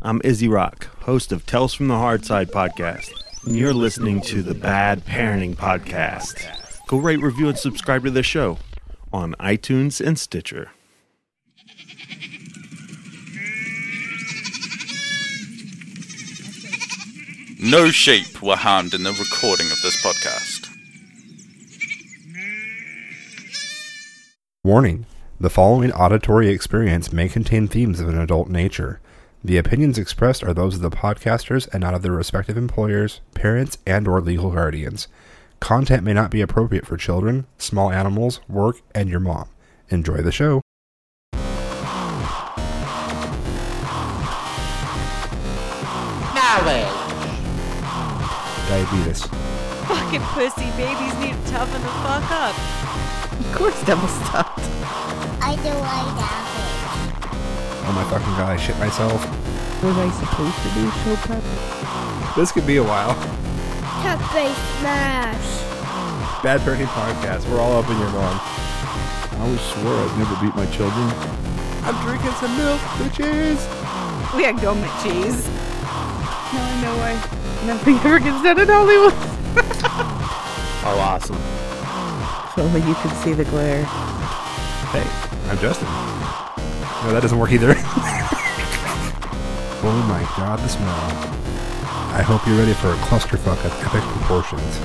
I'm Izzy Rock, host of Tells from the Hard Side podcast, and you're listening to the Bad Parenting Podcast. Go rate, review, and subscribe to the show on iTunes and Stitcher. No sheep were harmed in the recording of this podcast. Warning The following auditory experience may contain themes of an adult nature. The opinions expressed are those of the podcasters and not of their respective employers, parents, and or legal guardians. Content may not be appropriate for children, small animals, work, and your mom. Enjoy the show. Diabetes. Fucking pussy babies need to toughen the fuck up. Of course, double stuffed. I do like that. Oh my fucking god, I shit myself. Was I supposed to do show prep? This could be a while. Pepe smash. Bad Parenting Podcast. We're all up in your mom. I always swore I'd never beat my children. I'm drinking some milk, with cheese. We had gummy cheese. Now I know why nothing ever gets done in Hollywood. Oh, awesome. If only you could see the glare. Hey, I'm Justin. No, that doesn't work either. oh my god, the smell. I hope you're ready for a clusterfuck of epic proportions.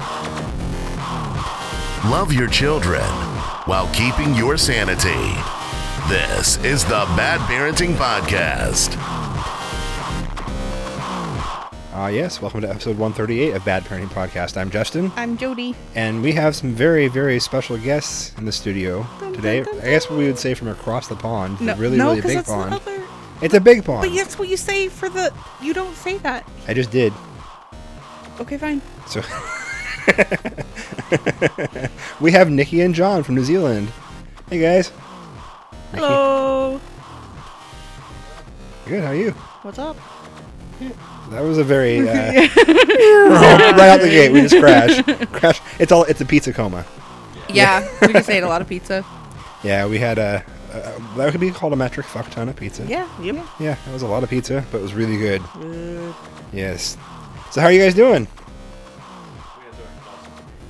Love your children while keeping your sanity. This is the Bad Parenting Podcast. Ah, yes, welcome to episode 138 of Bad Parenting Podcast. I'm Justin, I'm Jody. and we have some very, very special guests in the studio today. dun, I guess what we would say from across the pond, No, really, no, really big pond. Other, It's a big pond. but that's what you say for the. You don't say that. I just did. Okay, fine. So we have Nikki and John from New Zealand. Hey guys. Hello. Good. How are you? What's up? That was a very uh, right out the gate. We just crashed. Crash. It's all. It's a pizza coma. Yeah, we just ate a lot of pizza. Yeah, we had a. a that could be called a metric fuck ton of pizza. Yeah. Yep. Yeah, it was a lot of pizza, but it was really good. Yes. So how are you guys doing?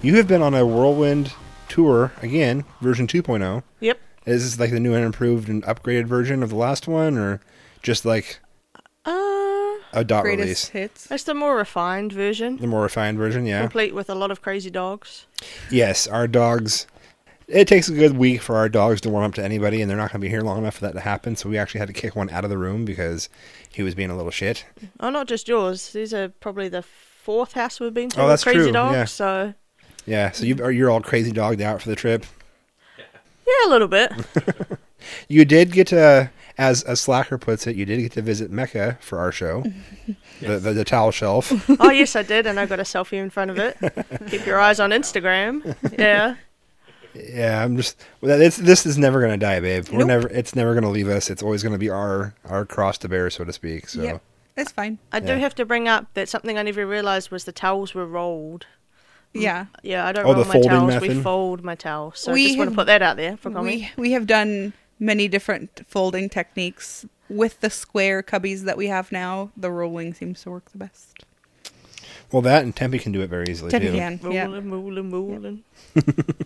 You have been on a whirlwind tour again, version 2.0. Yep. Is this like the new and improved and upgraded version of the last one, or just like Uh, a dot Greatest release? hits. it's the more refined version, The more refined version, yeah. complete with a lot of crazy dogs. Yes, our dogs. It takes a good week for our dogs to warm up to anybody, and they're not going to be here long enough for that to happen. So we actually had to kick one out of the room because he was being a little shit. Oh, not just yours. These are probably the fourth house we've been to Oh, that's crazy true, dogs. yeah. So Yeah, so you, you're all crazy dogged out for the trip. yeah, a little bit. You did get to, as a slacker puts it, you did get to visit Mecca for our show, the, the the towel shelf. oh yes, I did, and I got a selfie in front of it. Keep your eyes on Instagram. Yeah. yeah, I'm just well, this this is never gonna die, babe. We're never. It's never gonna leave us. It's always gonna be our our cross to bear, so to speak. So Yep, that's fine. I do have to bring up that something I never realized was the towels were rolled. Yeah, Yeah, I don't Oh, the roll my folding towels. We fold my towels. So We I just want to put that out there for comment. we we have done many different folding techniques with the square cubbies that we have now. The rolling seems to work the best. Well, that and Tempe can do it very easily Tempe too. can, yeah.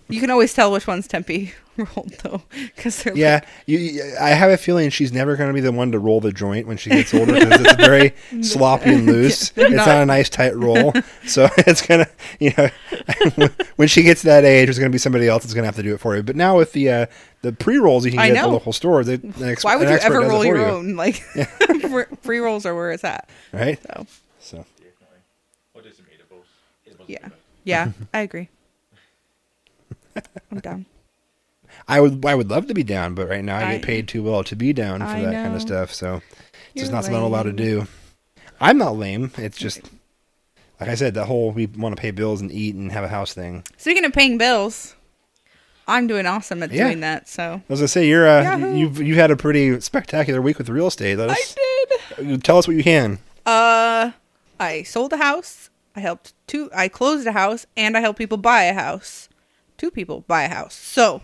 You can always tell which one's Tempe rolled though, because they're Yeah, you, you- I have a feeling she's never going to be the one to roll the joint when she gets older because it's very sloppy and loose. they're it's not. not. a nice tight roll, so it's gonna, you know, when she gets to that age, there's going to be somebody else that's going to have to do it for you. But now with the uh, the pre rolls you can I get at the know. local store, they, an ex- Why would an you expert ever does it roll for your you, own? Like pre rolls are where it's at. right? So So yeah, yeah, I agree. I'm down. I would I would love to be down, but right now I, I- get paid too well to be down for I that kind of stuff. So it's just You're not something I'm allowed to do. I'm not lame. It's just like I said, the whole we want to pay bills and eat and have a house thing. Speaking of paying bills, I'm doing awesome at Yeah. doing that. So as I say you're uh, Yahoo. you've you've had a pretty spectacular week with real estate. Let I did. tell us what you can. Uh, I sold a house. I helped two. I closed a house, and I helped people buy a house. Two people buy a house. So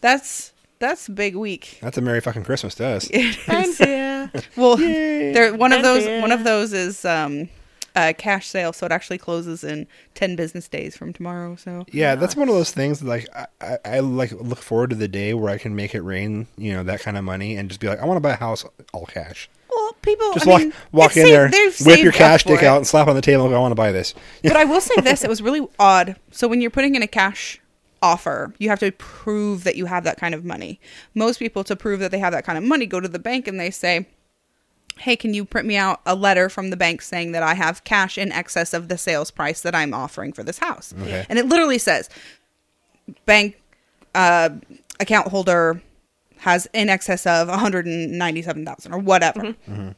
that's that's a big week. That's a merry fucking Christmas to us. And beer. Well, there one of And those beer. one of those is um a cash sale, so it actually closes in ten business days from tomorrow. So Yeah, that's one of those things. that, Like I, I, I like look forward to the day where I can make it rain. You know that kind of money, and just be like, I want to buy a house all cash. People Just I walk mean, walk in saved- there, whip your cash stick out, and slap on the table. and go, I want to buy this. But I will say this: it was really odd. So when you're putting in a cash offer, you have to prove that you have that kind of money. Most people, to prove that they have that kind of money, go to the bank and they say, "Hey, can you print me out a letter from the bank saying that I have cash in excess of the sales price that I'm offering for this house?" Okay. And it literally says, "Bank uh, account holder has in excess of 197,000 or whatever." Mm-hmm. Mm-hmm.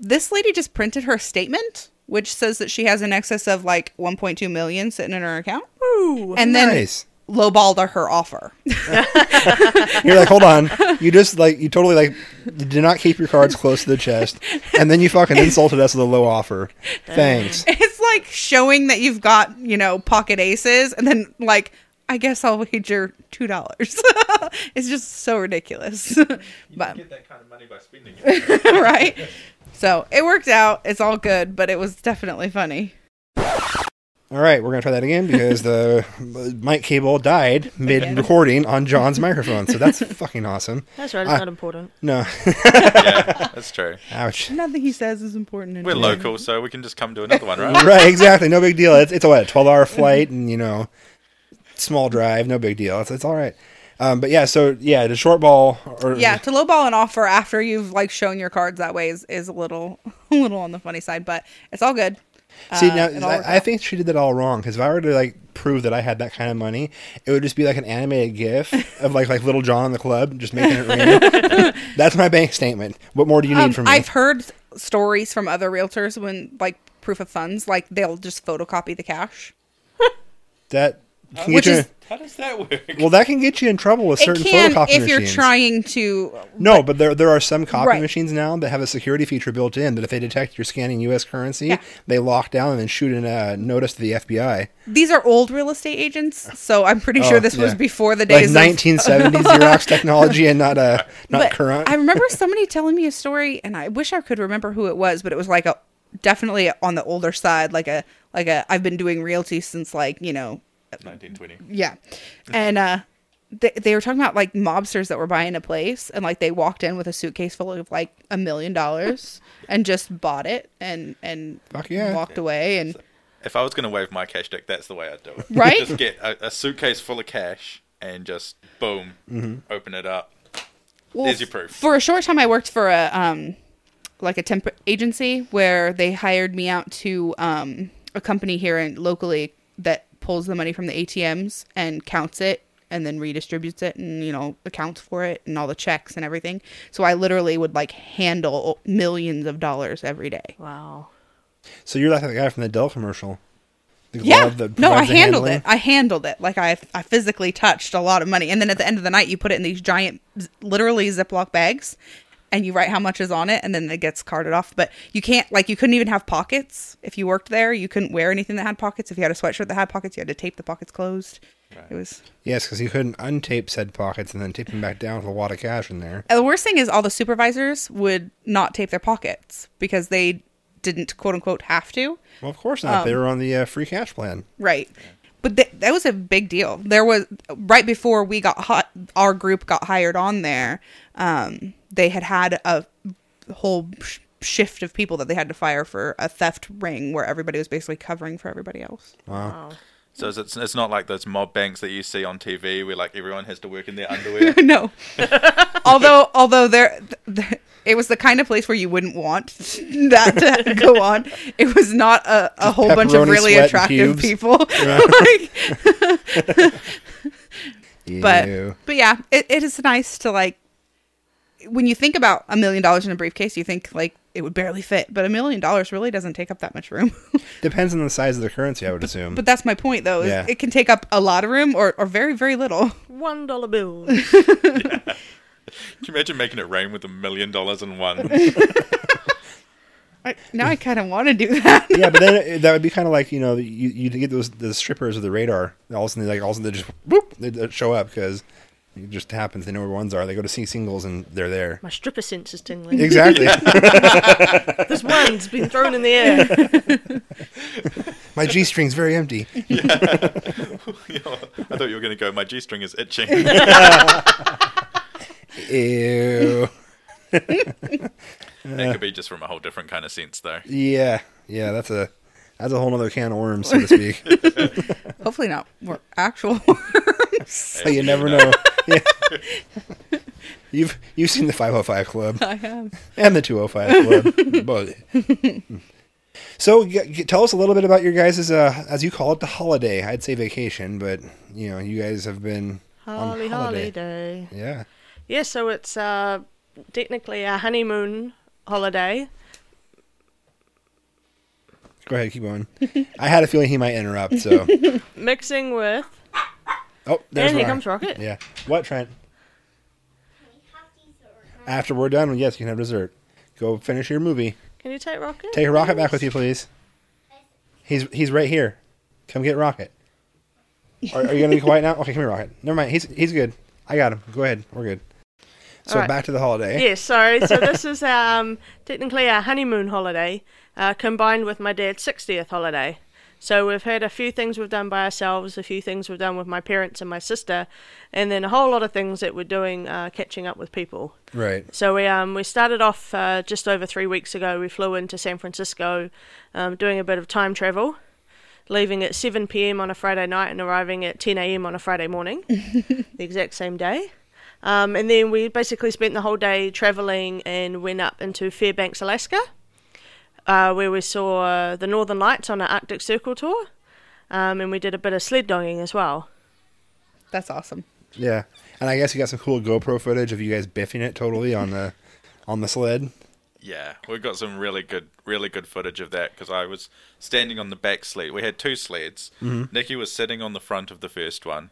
this lady just printed her statement which says that she has an excess of like 1.2 million sitting in her account and then Nice. lowballed her offer You're like, hold on. You just like you totally like did not keep your cards close to the chest, and then you fucking insulted us with a low offer. Thanks. it's like showing that you've got you know pocket aces and then like i guess i'll wager two dollars it's just so ridiculous but get that kind of money by spending it, right so it worked out it's all good but it was definitely funny All right, we're gonna try that again because the mic cable died mid recording on John's microphone. So that's fucking awesome. That's right, it's I- not important. No, yeah, that's true. ouch. nothing he says is important We're local, so we can just come to another one, right? right, exactly. No big deal. It's, it's a what, twelve hour flight, and you know, small drive. No big deal. It's, it's all right. Um, but yeah, so yeah, the short ball. Or, yeah to lowball an offer after you've like shown your cards that way is, is a little a little on the funny side but it's all good See Uh, now, it all worked I, I think she did that all wrong. Because if I were to like prove that I had that kind of money, it would just be like an animated GIF of like like Lil Jon in the club just making it rain. That's my bank statement. What more do you need Um, from me? I've heard stories from other realtors when like proof of funds like they'll just photocopy the cash that can Which get you. is- How does that work? well, that can get you in trouble with it certain can photocopy if you're trying to No, but there there are some copy Right. machines now that have a security feature built in that if they detect you're scanning U.S. currency, Yeah. they lock down and then shoot in a notice to the FBI. these are old real estate agents so i'm pretty Oh, sure this was before the Like days of 1970s Xerox technology and not uh, not but current. I remember somebody telling me a story, and I wish I could remember who it was, but it was like a definitely on the older side, like a like a I've been doing realty since like you know 1920. yeah, and uh. They, they were talking about like mobsters that were buying a place and like they walked in with a suitcase full of like a million dollars and just bought it and and Fuck yeah. walked away and If I was going to wave my cash deck, that's the way I'd do it. Right? just get a, a suitcase full of cash and just boom, open it up. Well, There's your proof. For a short time, I worked for a um, like a temp agency where they hired me out to um a company here in locally that pulls the money from the ATMs and counts it and then redistributes it and you know accounts for it and all the checks and everything. So I literally would like handle millions of dollars every day. Wow. So you're like the guy from the Dell commercial. The Yeah. glove that No, I handled handling. it. I handled it. Like I, I physically touched a lot of money, and then at the end of the night, you put it in these giant, literally Ziploc bags, and you write how much is on it, and then it gets carted off. But you can't, like, you couldn't even have pockets if you worked there. You couldn't wear anything that had pockets. If you had a sweatshirt that had pockets, you had to tape the pockets closed. It was. Yes, because you couldn't untape said pockets and then tape them back down with a lot of cash in there. And the worst thing is, all the supervisors would not tape their pockets because they didn't quote unquote have to. Well, of course not. Um, they were on the uh, free cash plan. Right. But th- that was a big deal. There was right before we got hot, our group got hired on there. Um, they had had a whole sh- shift of people that they had to fire for a theft ring where everybody was basically covering for everybody else. Wow. So it's, it's, it's not like those mob banks that you see on TV where like everyone has to work in their underwear. no. although although there th- it was the kind of place where you wouldn't want that to go on. It was not a, a whole bunch of really attractive people. like but but yeah, it, it is nice to like when you think about a million dollars in a briefcase, you think like it would barely fit, but a million dollars really doesn't take up that much room. Depends on the size of the currency, I would assume. but that's my point, though. Yeah. It can take up a lot of room or, or very very little. One dollar bill. Can you imagine making it rain with a million dollars in one? I, now I kind of want to do that. yeah, but then it, that would be kind of like you know you you get those the strippers of the radar. All of a sudden, like all of a sudden they just whoop they they show up because It just happens. They know where ones are. They go to see singles and they're there. My stripper sense is tingling. Exactly. this one's been thrown in the air. My G string's very empty. yeah. I thought you were going to go. My G string is itching. Ew. that could be just from a whole different kind of sense, though. Yeah, yeah. That's a that's a whole other can of worms, so to speak. Hopefully not more actual. so you never know. Yeah. You've you've seen the 505 Club I have. and the 205 Club. So, g- g- tell us a little bit about your guys' uh, as you call it, the holiday. I'd say vacation, but you know, you guys have been Holly on holiday. holiday. Yeah. Yeah, so it's uh, technically a honeymoon holiday. Go ahead, keep going. I had a feeling he might interrupt, so. Mixing with. Oh, there's and here comes Rocket. Yeah. What, Trent? After we're done, yes, you can have dessert. Go finish your movie. Can you take Rocket? Take Rocket back with you, please. He's he's right here. Come get Rocket. Are, are you gonna be quiet now? Okay, come here, Rocket. Never mind. He's he's good. I got him. Go ahead. We're good. So Alright. back to the holiday. Yes, sorry. So this is um, technically our honeymoon holiday uh, combined with my dad's 60th holiday. So we've had a few things we've done by ourselves, a few things we've done with my parents and my sister, and then a whole lot of things that we're doing uh, catching up with people. Right. So we um we started off uh, just over three weeks ago. We flew into San Francisco, um, doing a bit of time travel, leaving at 7 p.m. on a Friday night and arriving at 10 a.m. on a Friday morning, the exact same day. Um, and then we basically spent the whole day traveling and went up into Fairbanks, Alaska, uh, where we saw uh, the Northern Lights on an Arctic Circle tour, um, and we did a bit of sled dogging as well. That's awesome. Yeah. And I guess you got some cool GoPro footage of you guys biffing it totally on the on the sled. Yeah, we got some really good, really good footage of that because I was standing on the back sled. We had two sleds. Nikki was sitting on the front of the first one.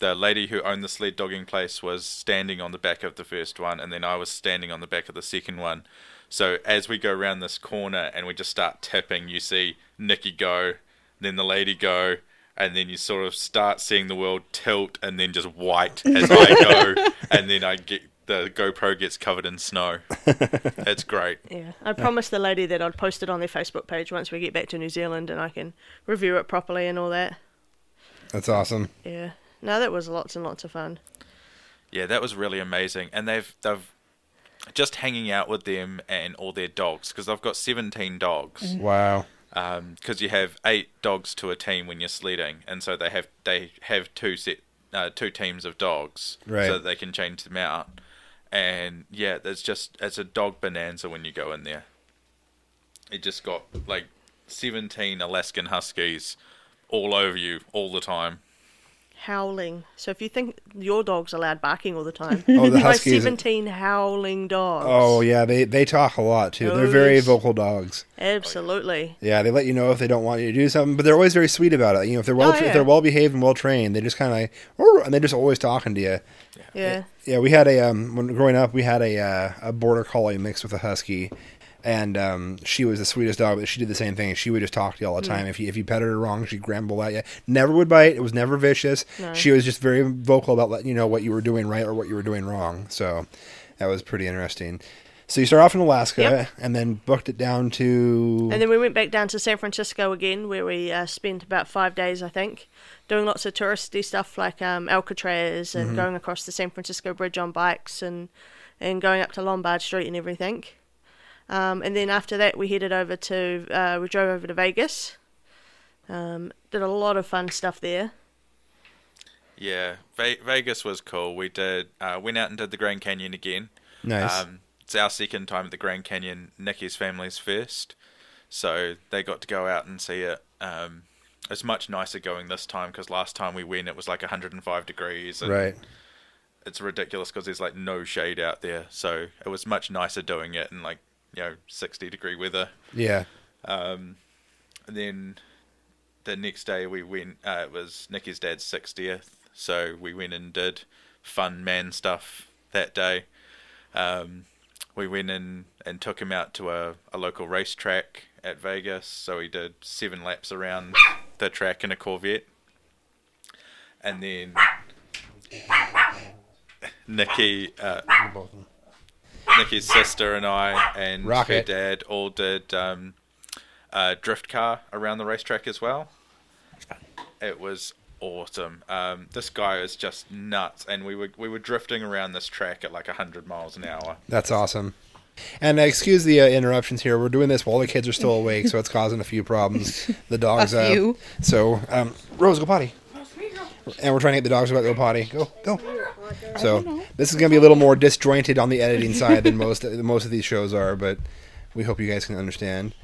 The lady who owned the sled dogging place was standing on the back of the first one, and then I was standing on the back of the second one. So as we go around this corner and we just start tipping, you see Nikki go, then the lady go, and then you sort of start seeing the world tilt and then just white as I go, and then I get the GoPro gets covered in snow. It's great. Yeah, I promised the lady that I'd post it on their Facebook page once we get back to New Zealand and I can review it properly and all that. That's awesome. Yeah, no, that was lots and lots of fun. Yeah, that was really amazing, and they've they've just hanging out with them and all their dogs because I've got seventeen dogs. Wow. Because you have eight dogs to a team when you're sledding, and so they have they have two set uh, two teams of dogs, Right. so that they can change them out. And yeah, there's just it's a dog bonanza when you go in there. It just got like seventeen Alaskan Huskies all over you all the time. Howling. So if you think your dog's allowed barking all the time, Oh, the Huskies- 17 howling dogs. Oh yeah, they they talk a lot too. They're very yes. vocal dogs. Absolutely. Yeah, they let you know if they don't want you to do something, but they're always very sweet about it. You know, if they're well Oh, yeah. if they're well behaved and well trained, they just kind of and they're just always talking to you. Yeah. Yeah, we had a um when growing up, we had a uh, a border collie mixed with a husky, and um she was the sweetest dog. But she did the same thing. She would just talk to you all the time. If you if you petted her wrong, she'd grumble at you. Never would bite. It was never vicious. She was just very vocal about letting you know what you were doing right or what you were doing wrong. So that was pretty interesting. So you start off in Alaska Yep. and then booked it down to And then we went back down to San Francisco again, where we uh, spent about five days, I think, doing lots of touristy stuff like um, Alcatraz and going across the San Francisco Bridge on bikes and and going up to Lombard Street and everything. Um, and then after that, we headed over to uh, we drove over to Vegas. Um, did a lot of fun stuff there. Yeah, Ve- Vegas was cool. We did uh, went out and did the Grand Canyon again. nice. Um, it's our second time at the Grand Canyon. Nikki's family's first, so they got to go out and see it. Um, it's much nicer going this time because last time we went it was like 105 degrees. And right. It's ridiculous because there's like no shade out there, so it was much nicer doing it in like you know 60 degree weather. Yeah. Um, and then the next day we went. Uh, it was Nikki's dad's sixtieth, so we went and did fun man stuff that day. Um, we went in and took him out to a, a local racetrack at Vegas. So we did seven laps around the track in a Corvette, and then Nikki, uh, Nikki's sister, and I, and Rocket. her dad all did um, a drift car around the racetrack as well. It was awesome. Um, this guy is just nuts, and we were we were drifting around this track at like hundred miles an hour. That's awesome. And uh, excuse the uh, interruptions here. We're doing this while the kids are still awake, so it's causing a few problems. The dogs. A few. Uh, so, um, Rose, go potty. And we're trying to get the dogs to go potty. Go, go. So this is going to be a little more disjointed on the editing side than most most of these shows are, but we hope you guys can understand.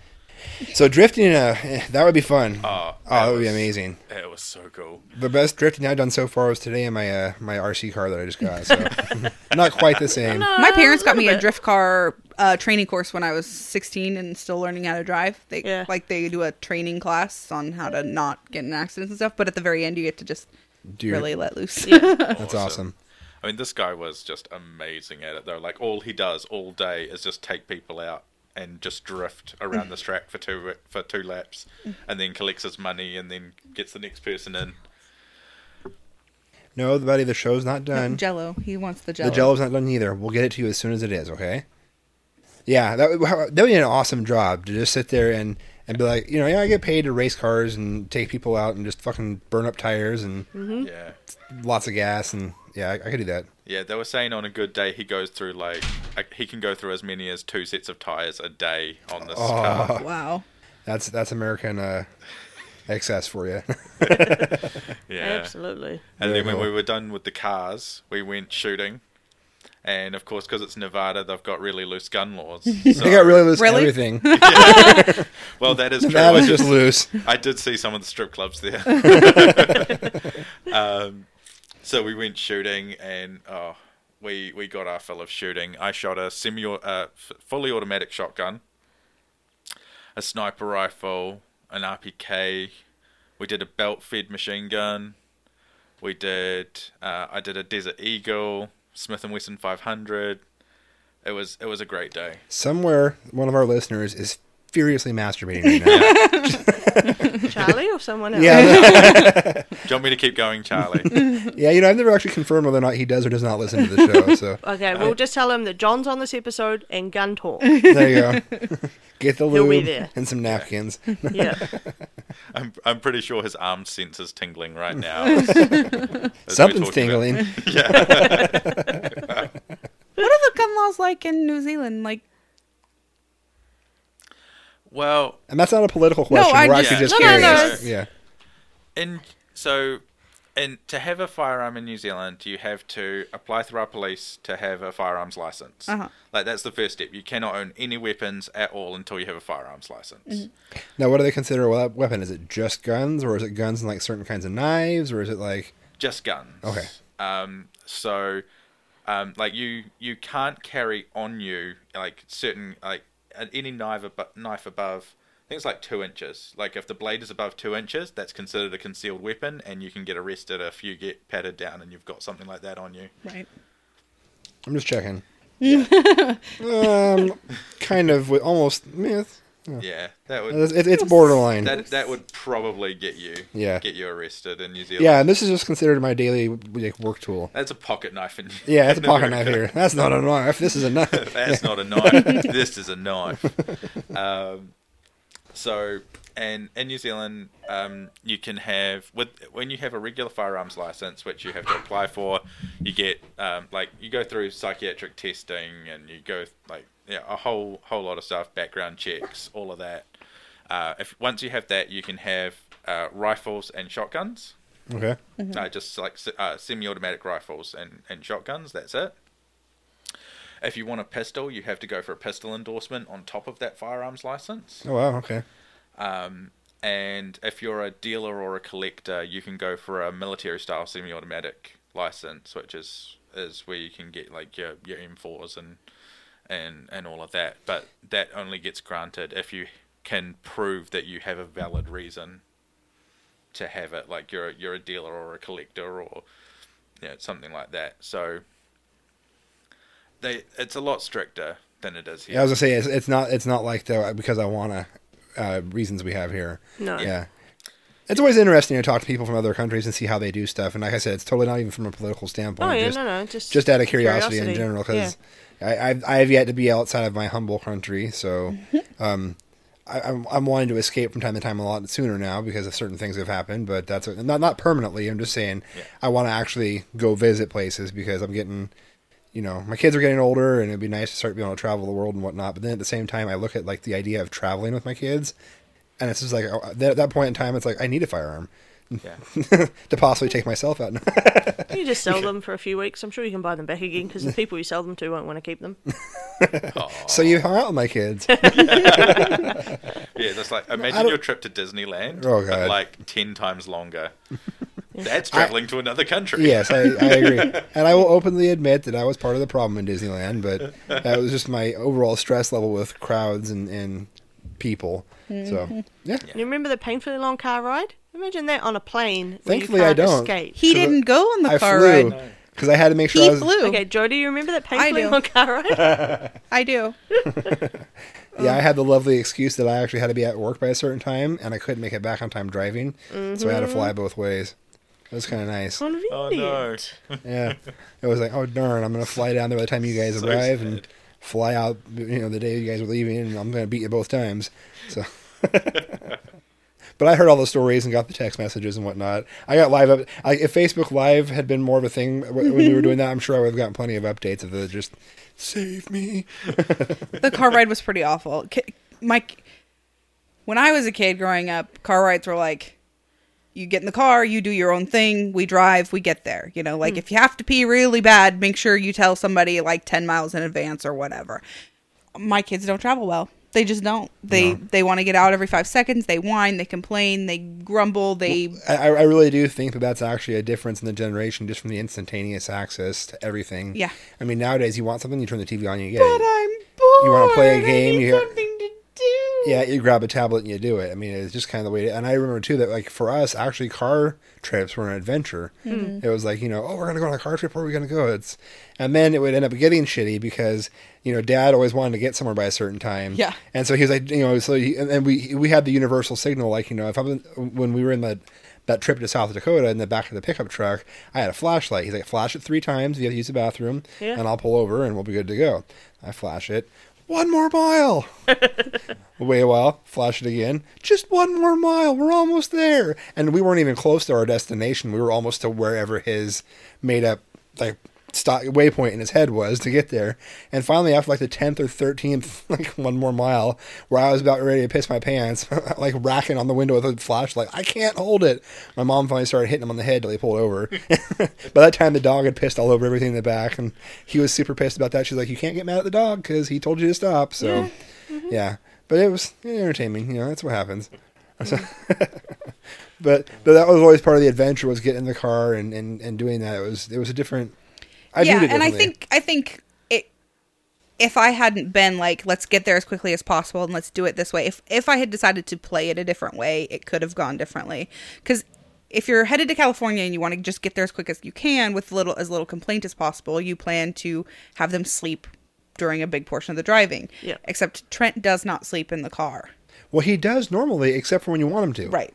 So drifting, uh, eh, that would be fun. Oh, Oh, that would be amazing. It was so cool. The best drifting I've done so far was today in my uh, my RC car that I just got. So not quite the same. My parents got me little a drift car uh, training course when I was 16 and still learning how to drive. They Yeah. like they do a training class on how to not get in accidents and stuff. But at the very end, you get to just Dude, really let loose. that's awesome. I mean, this guy was just amazing at it, though. Like, all he does all day is just take people out and just drift around this track for two for two laps, and then collects his money, and then gets the next person in. No, buddy, the show's not done. Jello. He wants the Jello. The Jello's not done either. We'll get it to you as soon as it is. Okay. Yeah, that would, that would be an awesome job to just sit there and and be like, you know, yeah, I get paid to race cars and take people out and just fucking burn up tires and mm-hmm. Yeah, lots of gas and yeah, I, I could do that. yeah. They were saying on a good day he goes through like he can go through as many as two sets of tires a day on this car. Wow. That's that's American uh, excess for you. Yeah, Absolutely. And Very then when cool. we were done with the cars, we went shooting. And of course, because it's Nevada, they've got really loose gun laws. So, they got really loose Really? everything. well, that is true. that I was just loose. I did see some of the strip clubs there. um, so we went shooting, and oh, we we got our fill of shooting. I shot a semi, uh, fully automatic shotgun, a sniper rifle, an RPK. We did a belt-fed machine gun. We did. Uh, I did a Desert Eagle, Smith and Wesson 500. It was it was a great day. Somewhere, one of our listeners is furiously masturbating right now. Charlie or someone else? yeah, Do you want me to keep going, Charlie? yeah. You know, I've never actually confirmed whether or not he does or does not listen to the show. So Okay, we'll just tell him that John's on this episode and gun talk. there you go. Get the He'll be lube there. and some napkins. Yeah. I'm I'm pretty sure his arm sensor's tingling right now. as- as we're Something's talking about- tingling. What are the gun laws like in New Zealand? Like, Well, And that's not a political question. I We're just- actually just No, no, no, curious. it's- Yeah. in so, and to have a firearm in New Zealand, you have to apply through our police to have a firearms license. Uh-huh. Like that's the first step. You cannot own any weapons at all until you have a firearms license. Now, what do they consider a weapon? Is it just guns, or is it guns and like certain kinds of knives, or is it like Just guns. Okay. Um. So, um, like you you can't carry on you like certain like uh, any knife abo- knife above. I think it's like two inches. Like if the blade is above two inches, that's considered a concealed weapon, and you can get arrested if you get patted down and you've got something like that on you. right? I'm just checking. um, kind of with almost. eh, Yeah, that would It's, it's borderline. that that would probably get you Yeah. get you arrested in New Zealand. Yeah, and this is just considered my daily like, work tool. that's a pocket knife in Yeah, it's a in pocket knife here. That's not a knife. This is a knife. That's not a knife. this is a knife. Um, so, and in New Zealand, um, you can have with when you have a regular firearms license, which you have to apply for, you get um, like you go through psychiatric testing and you go like yeah a whole whole lot of stuff, background checks, all of that. Uh, if once you have that, you can have uh, rifles and shotguns. Okay. Uh, just like uh, semi-automatic rifles and, and shotguns. That's it. If you want a pistol, you have to go for a pistol endorsement on top of that firearms license. Oh wow. Okay. Um, and if you're a dealer or a collector, you can go for a military-style semi-automatic license, which is is where you can get like your your M4s and and and all of that. But that only gets granted if you can prove that you have a valid reason to have it, like you're a, you're a dealer or a collector or you know, something like that. So they it's a lot stricter than it is here. Yeah, I was gonna say it's, it's not it's not like the because I wanna uh, reasons we have here. No. Yeah. it's always interesting to talk to people from other countries and see how they do stuff. And like I said, it's totally not even from a political standpoint. Oh yeah, just, no, no, just just out of curiosity, in general, because Yeah. I I've, I have yet to be outside of my humble country, so um, I, I'm I'm wanting to escape from time to time a lot sooner now because of certain things have happened. But that's not not permanently. I'm just saying I want to actually go visit places because I'm getting. You know, my kids are getting older, and it'd be nice to start being able to travel the world and whatnot. But then at the same time, I look at like the idea of traveling with my kids, and it's just like oh, at that point in time, it's like I need a firearm Yeah. to possibly take myself out. You just sell them for a few weeks. I'm sure you can buy them back again because the people you sell them to won't want to keep them. so you hung out with my kids. Yeah, that's like imagine your trip to Disneyland, Oh, but God. like ten times longer. That's traveling to another country. Yes, I, I agree, and I will openly admit that I was part of the problem in Disneyland, but that was just my overall stress level with crowds and, and people. So mm. yeah, You remember the painfully long car ride? Imagine that on a plane. Where Thankfully, I don't. Escape. He 'Cause didn't go on the I car flew ride. because I had to make sure I He was. flew. Okay, Joe, do you remember that painfully do. long car ride? I do. Yeah, I had the lovely excuse that I actually had to be at work by a certain time, and I couldn't make it back on time driving, so I had to mm-hmm. fly both ways. It was kind of nice. Convenient. Oh no. Yeah, it was like, oh darn, I'm gonna fly down there by the time you guys So arrive, and fly out, you know, the day you guys are leaving, and I'm gonna beat you both times. So, but I heard all the stories and got the text messages and whatnot. I got live up. I, if Facebook Live had been more of a thing when we were doing that, I'm sure I would have gotten plenty of updates of the just save me. The car ride was pretty awful. Ki- My, when I was a kid growing up, car rides were like, you get in the car, you do your own thing, we drive, we get there. You know, like if you have to pee really bad, make sure you tell somebody like 10 miles in advance or whatever. My kids don't travel well. They just don't. They they want to get out every 5 seconds. They whine, they complain, they grumble, they I, I really do think that that's actually a difference in the generation, just from the instantaneous access to everything. Yeah. I mean, nowadays you want something, you turn the TV on, you get but it. I'm bored. You wanna play a game, you- something to do. Yeah, you grab a tablet and you do it. I mean, it's just kind of the way. To, and I remember too that like for us, actually, car trips were an adventure. Mm-hmm. It was like you know, oh, we're gonna go on a car trip. Where are we gonna go? It's and then it would end up getting shitty because you know, Dad always wanted to get somewhere by a certain time. Yeah. and so he was like, you know, so he, and, and we we had the universal signal, like you know, if I was when we were in that that trip to South Dakota in the back of the pickup truck, I had a flashlight. He's like, flash it three times. You have to use the bathroom, Yeah. and I'll pull over and we'll be good to go. I flash it. One more mile. Wait a while, flash it again. Just one more mile. We're almost there. And we weren't even close to our destination. We were almost to wherever his made up like stop waypoint in his head was to get there. And finally, after like the tenth or thirteenth, like one more mile, where I was about ready to piss my pants, like racking on the window with a flashlight, I can't hold it. My mom finally started hitting him on the head till he pulled over. By that time, the dog had pissed all over everything in the back, and he was super pissed about that. She's like, "You can't get mad at the dog because he told you to stop." So, yeah. Mm-hmm. But it was entertaining. You know, that's what happens. Mm-hmm. So- but but that was always part of the adventure was getting in the car and, and, and doing that. It was it was a different. I yeah, and I think I think it. If I hadn't been like, let's get there as quickly as possible and let's do it this way. If if I had decided to play it a different way, it could have gone differently. Because if you're headed to California and you want to just get there as quick as you can with little as little complaint as possible, you plan to have them sleep during a big portion of the driving. Yeah. Except Trent does not sleep in the car. Well, he does normally, except for when you want him to. Right.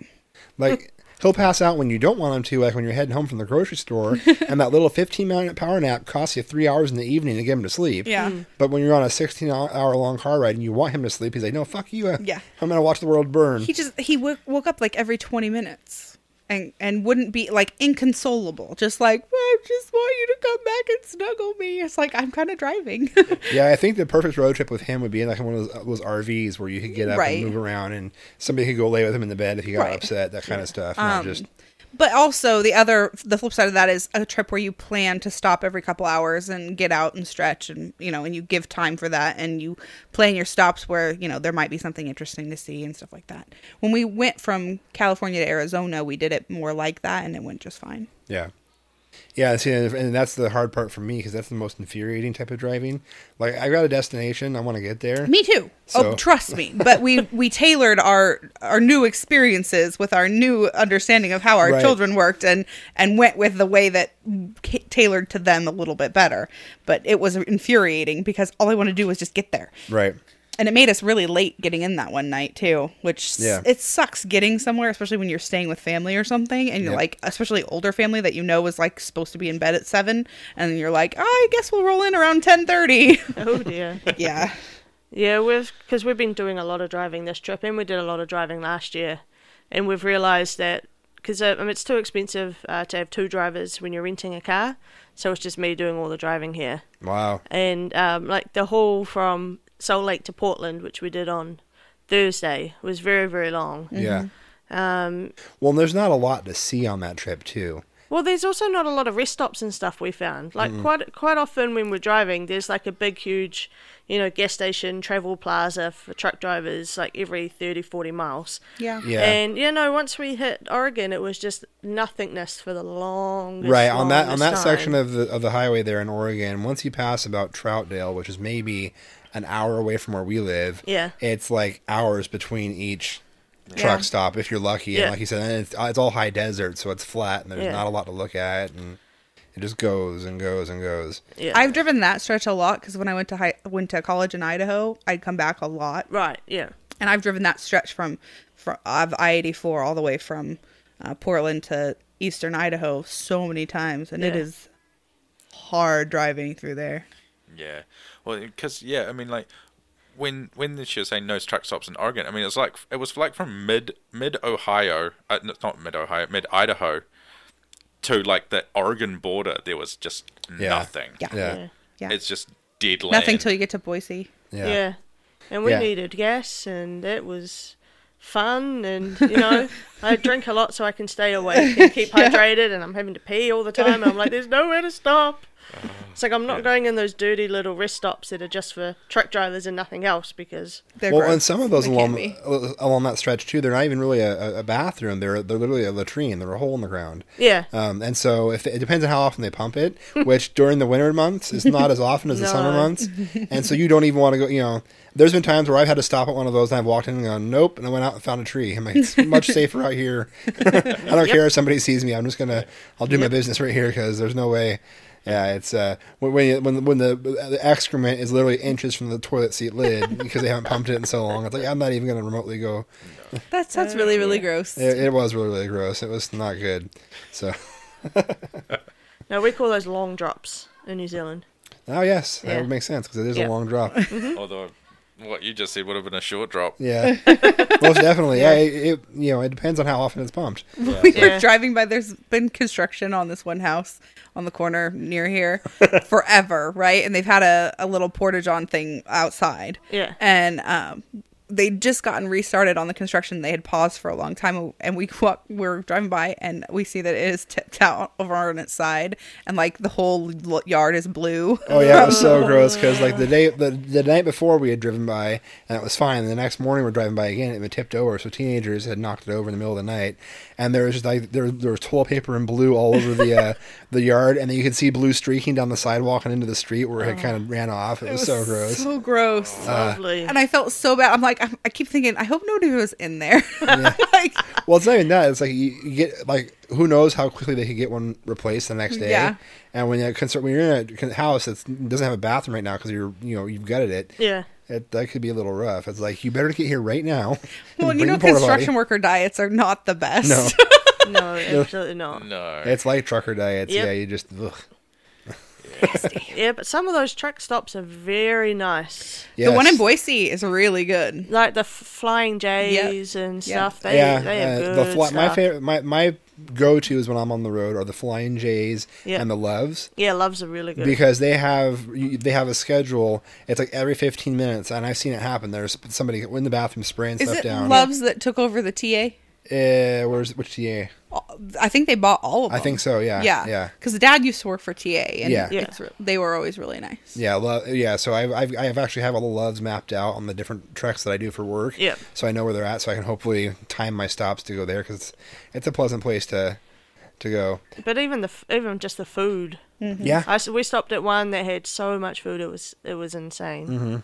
Like he'll pass out when you don't want him to, like when you're heading home from the grocery store, and that little 15 minute power nap costs you three hours in the evening to get him to sleep. Yeah. Mm. But when you're on a 16 hour long car ride and you want him to sleep, he's like, "No, fuck you. Yeah. I'm gonna watch the world burn." He just he w- woke up like every 20 minutes and and wouldn't be like inconsolable just like i just want you to come back and snuggle me it's like i'm kind of driving yeah, I think the perfect road trip with him would be like one of those, those RVs where you could get up Right. and move around, and somebody could go lay with him in the bed if he got Right. upset, that kind of stuff. Not Um, just but also the other the flip side of that is a trip where you plan to stop every couple hours and get out and stretch and you know and you give time for that and you plan your stops where you know there might be something interesting to see and stuff like that when we went from california to arizona we did it more like that and it went just fine Yeah. Yeah, see, and that's the hard part for me because that's the most infuriating type of driving. Like, I got a destination, I want to get there. Me too. Oh, so- Oh, trust me. But we we tailored our our new experiences with our new understanding of how our Right. children worked, and and went with the way that tailored to them a little bit better. But it was infuriating because all I want to do was just get there. Right. And it made us really late getting in that one night too, which Yeah. it sucks getting somewhere, especially when you're staying with family or something, and you're Yep. like, especially older family that you know was like supposed to be in bed at seven, and you're like, oh, I guess we'll roll in around ten thirty. Oh dear. yeah, Yeah, we've because we've been doing a lot of driving this trip, and we did a lot of driving last year, and we've realised that because uh, I mean, it's too expensive uh, to have two drivers when you're renting a car, so it's just me doing all the driving here, Wow. and um, like the haul from Salt Lake to Portland, which we did on Thursday, was very very long. Yeah. Um, Well, there's not a lot to see on that trip too. Well, there's also not a lot of rest stops and stuff we found. Like quite quite often when we're driving, there's like a big, huge, you know, gas station, travel plaza for truck drivers, like every 30, 40 miles. yeah, Yeah. And you know, once we hit Oregon, it was just nothingness for the long right on that on longest that section of the of the highway there in Oregon. Once you pass about Troutdale, which is maybe an hour away from where we live, Yeah. it's like hours between each truck Yeah. stop if you're lucky. Yeah. And like you said, and it's, it's all high desert, so it's flat and there's Yeah. not a lot to look at, and it just goes and goes and goes. Yeah. I've driven that stretch a lot because when I went to high, went to college in Idaho, I'd come back a lot, right. Yeah. and I've driven that stretch from from I eighty four all the way from uh, Portland to eastern Idaho so many times, and it Yeah. is hard driving through there. Yeah, well, because yeah, I mean, like when when she was saying no truck stops in Oregon, I mean, it was like it was like from mid mid Ohio, uh, not mid Ohio, mid Idaho, to like the Oregon border. There was just Yeah. nothing. Yeah, Yeah. Yeah. yeah. It's just dead land. Nothing till you get to Boise. Yeah. Yeah. And we Yeah. needed gas, and it was fun. And, you know, I drink a lot so I can stay awake and keep hydrated, and I'm having to pee all the time. And I'm like, there's nowhere to stop. It's like I'm not going in those dirty little rest stops that are just for truck drivers and nothing else because, They're well, gross. and some of those They along be. uh, along that stretch too, they're not even really a, a bathroom. They're they're literally a latrine. They're a hole in the ground. yeah. Um, and so if it depends on how often they pump it, which during the winter months is not as often as the summer months, and so you don't even want to go. You know, there's been times where I've had to stop at one of those and I've walked in and gone, nope, and I went out and found a tree. I'm like, it's much safer out here. I don't care if somebody sees me. I'm just gonna, I'll do my business right here because there's no way. Yeah, it's uh when when you- when when the, the excrement is literally inches from the toilet seat lid because they haven't pumped it in so long. It's like I'm not even gonna remotely go. That's that's really really gross. It, it was really really gross. It was not good. So No, we call those long drops in New Zealand. oh yes, that would make sense because it is Yeah. a long drop. Although what you just said would have been a short drop. Yeah, most definitely. Yeah, it, it you know it depends on how often it's pumped. we Yeah. were driving by there's been construction on this one house on the corner near here forever right and they've had a, a little porta-john thing outside Yeah. and um they'd just gotten restarted on the construction they had paused for a long time and we walk, we're driving by and we see that it is tipped out over on its side and like the whole yard is blue Oh yeah, it was so gross because like the day the, the night before we had driven by and it was fine. And the next morning we're driving by again, and it had tipped over. So teenagers had knocked it over in the middle of the night, and there was just like there, there was toilet paper and blue all over the uh, the yard, and then you could see blue streaking down the sidewalk and into the street where it had kind of ran off. It was, so gross. so gross Lovely. and I felt so bad. I'm like, I, I keep thinking, I hope nobody was in there. like, Well, it's not even that. It's like you, you get like who knows how quickly they could get one replaced the next day. Yeah. And when you concern when you're in a house that doesn't have a bathroom right now because you're you know you've gutted it, yeah. it that could be a little rough. It's like you better get here right now. well, you know, construction worker diets are not the best. No, No, absolutely not. No. it's like trucker diets. Yep. Yeah, you just ugh. Yeah, but some of those truck stops are very nice. The one in Boise is really good. Like the f- Flying J's and Yeah. stuff. They, yeah, they have uh, good the fly, my favorite, my my go to is when I'm on the road are the Flying J's Yeah. and the Love's. Yeah, loves are really good. because they have you- they have a schedule. It's like every 15 minutes, and I've seen it happen. There's somebody in the bathroom spraying Is stuff it down. Love's that took over the TA? Uh, where's which TA? I think they bought all of them. I think so. Yeah. Yeah, Yeah. Because the dad used to work for TA, and Yeah. Yeah. re- they were always really nice. Yeah, lo- yeah. So I've, I've I've actually have all the loves mapped out on the different treks that I do for work. Yep. So I know where they're at, so I can hopefully time my stops to go there because it's, it's a pleasant place to to go. But even the even just the food. Yeah. I s- we stopped at one that had so much food. It was it was insane. Mm-hmm.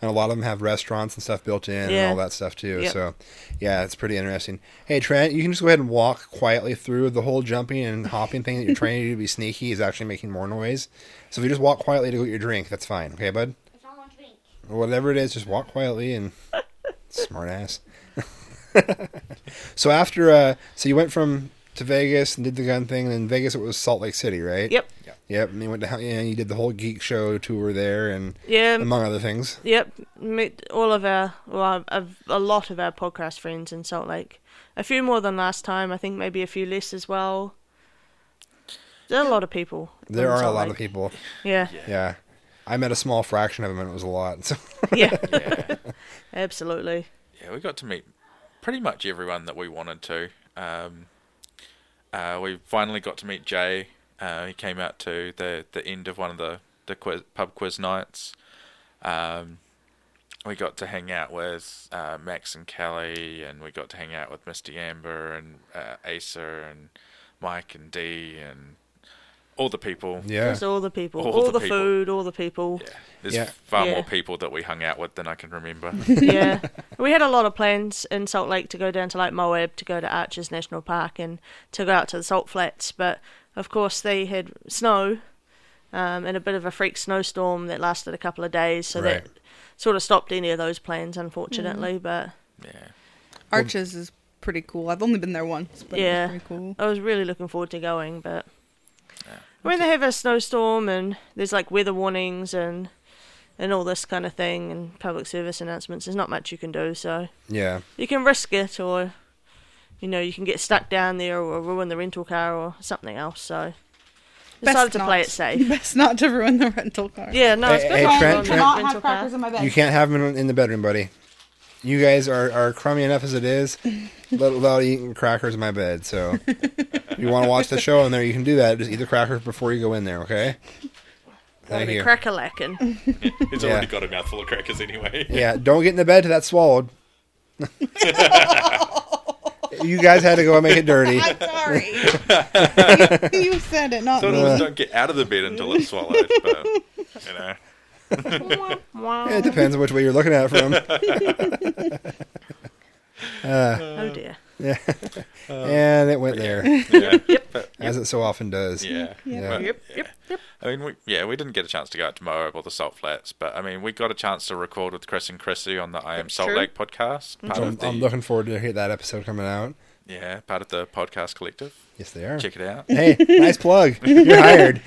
And a lot of them have restaurants and stuff built in Yeah. and all that stuff too. Yep. So, yeah, it's pretty interesting. Hey, Trent, you can just go ahead and walk quietly through the whole jumping and hopping thing that you're trying to do to be sneaky is actually making more noise. So if you just walk quietly to get your drink, that's fine. Okay, bud. whatever it is, just walk quietly and smart ass. so after, uh, so you went from to Vegas and did the gun thing, and in Vegas it was Salt Lake City, right? Yep. Yep. Yep, and you went to, yeah, you did the whole geek show tour there, and Yeah. among other things. Yep, met all of our, well, a, a lot of our podcast friends in Salt Lake. A few more than last time. I think maybe a few less as well. There are a lot of people. There in are a lot Lake. of people. Yeah, Yeah. I met a small fraction of them, and it was a lot. So yeah, Yeah. absolutely. Yeah, we got to meet pretty much everyone that we wanted to. Um, uh, we finally got to meet Jay. Uh, he came out to the, the end of one of the, the quiz, pub quiz nights. Um, we got to hang out with uh, Max and Kelly, and we got to hang out with Misty Amber and uh, Acer and Mike and Dee and all the people. yeah. Just all the people, All all, the the, people. food, all the people. Yeah, there's Yeah. far Yeah. more people that we hung out with than I can remember. yeah. We had a lot of plans in Salt Lake to go down to like Moab, to go to Arches National Park, and to go out to the Salt Flats. But of course, they had snow um, and a bit of a freak snowstorm that lasted a couple of days, so Right. that sort of stopped any of those plans, unfortunately. But yeah. Arches is pretty cool. I've only been there once, but Yeah. it's pretty cool. I was really looking forward to going. But when they have a snowstorm and there's like weather warnings and and all this kind of thing and public service announcements, there's not much you can do. So. Yeah. you can risk it or you know you can get stuck down there or ruin the rental car or something else so decided to play it safe Best not to ruin the rental car. yeah no it's Hey, good hey, not Trent, on the Trent. rental car. my bed. You can't have them in, in the bedroom, buddy. You guys are, are crummy enough as it is, let without eating crackers in my bed. So, if you want to watch the show in there, you can do that. Just eat the crackers before you go in there, okay? Gotta Thank you. cracker lacking He's Yeah. already got a mouthful of crackers anyway. Yeah, don't get in the bed till that's swallowed. you guys had to go and make it dirty. I'm sorry. you said it, not Thought me. was don't get out of the bed until it's swallowed, but you know. It depends on which way you're looking at it from. Oh dear Yeah, And it went there, Yeah. But, as it so often does. yeah. Yeah. But, yep yeah. yep yep I mean, we, yeah, we didn't get a chance to go out to Moab or the Salt Flats, but I mean, we got a chance to record with Chris and Chrissy on the I Am That's Salt true. Lake podcast. Part So I'm, of the, I'm looking forward to hear that episode coming out. yeah, part of the podcast collective. Yes, they are. Check it out. Hey, nice plug. You're hired.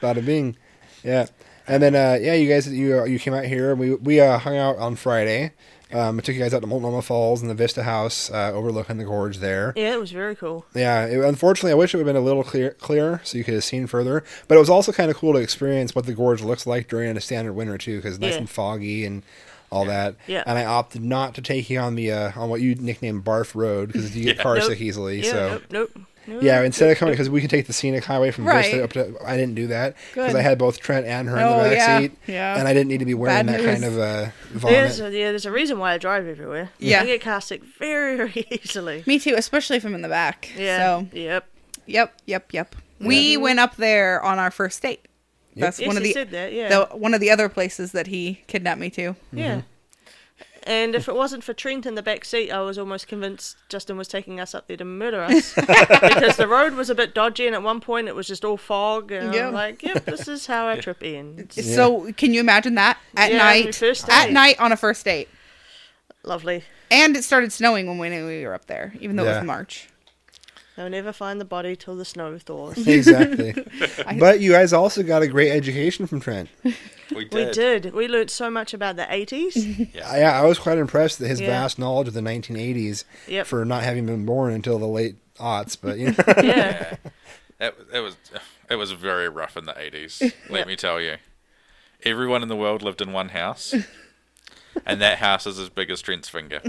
Bada bing. Yeah. And then uh, yeah, you guys you uh, you came out here. We we uh, hung out on Friday. Um, I took you guys out to Multnomah Falls and the Vista House uh, overlooking the gorge there. yeah it was very cool Yeah, it, unfortunately, I wish it would have been a little clear, clearer so you could have seen further. But it was also kind of cool to experience what the gorge looks like during a standard winter too, because it's nice Yeah. and foggy and all that. Yeah. And I opted not to take you on the uh, on what you nicknamed Barf Road because you get Yeah. car Nope. sick easily. yeah so nope nope No, yeah, instead of coming because we can take the scenic highway from Right. Vista up to. I didn't do that because I had both Trent and her in Oh, the back yeah, seat, yeah. and I didn't need to be wearing Bad that kind news. of uh, there's a, yeah there's a reason why I drive everywhere Yeah. I get car sick very very easily Me too, especially if I'm in the back. yeah So, yep yep, yep, yep. We went up there on our first date. That's yes one of the, said that yeah the one of the other places that he kidnapped me to. Yeah. And if it wasn't for Trent in the back seat, I was almost convinced Justin was taking us up there to murder us because the road was a bit dodgy, and at one point it was just all fog. And Yeah. I'm like, "Yep, this is how our trip ends." So, can you imagine that at Yeah, night? first At night on a first date. Lovely. And it started snowing when we knew we were up there, even though it was March. They'll never find the body till the snow thaws. exactly. but you guys also got a great education from Trent. We did. we did. We learnt so much about the 80s. Yeah, I was quite impressed at his Yeah. vast knowledge of the 1980s Yep. for not having been born until the late aughts. But you know, yeah. It, it was it was very rough in the eighties. Let Yeah. me tell you. Everyone in the world lived in one house, and that house is as big as Trent's finger.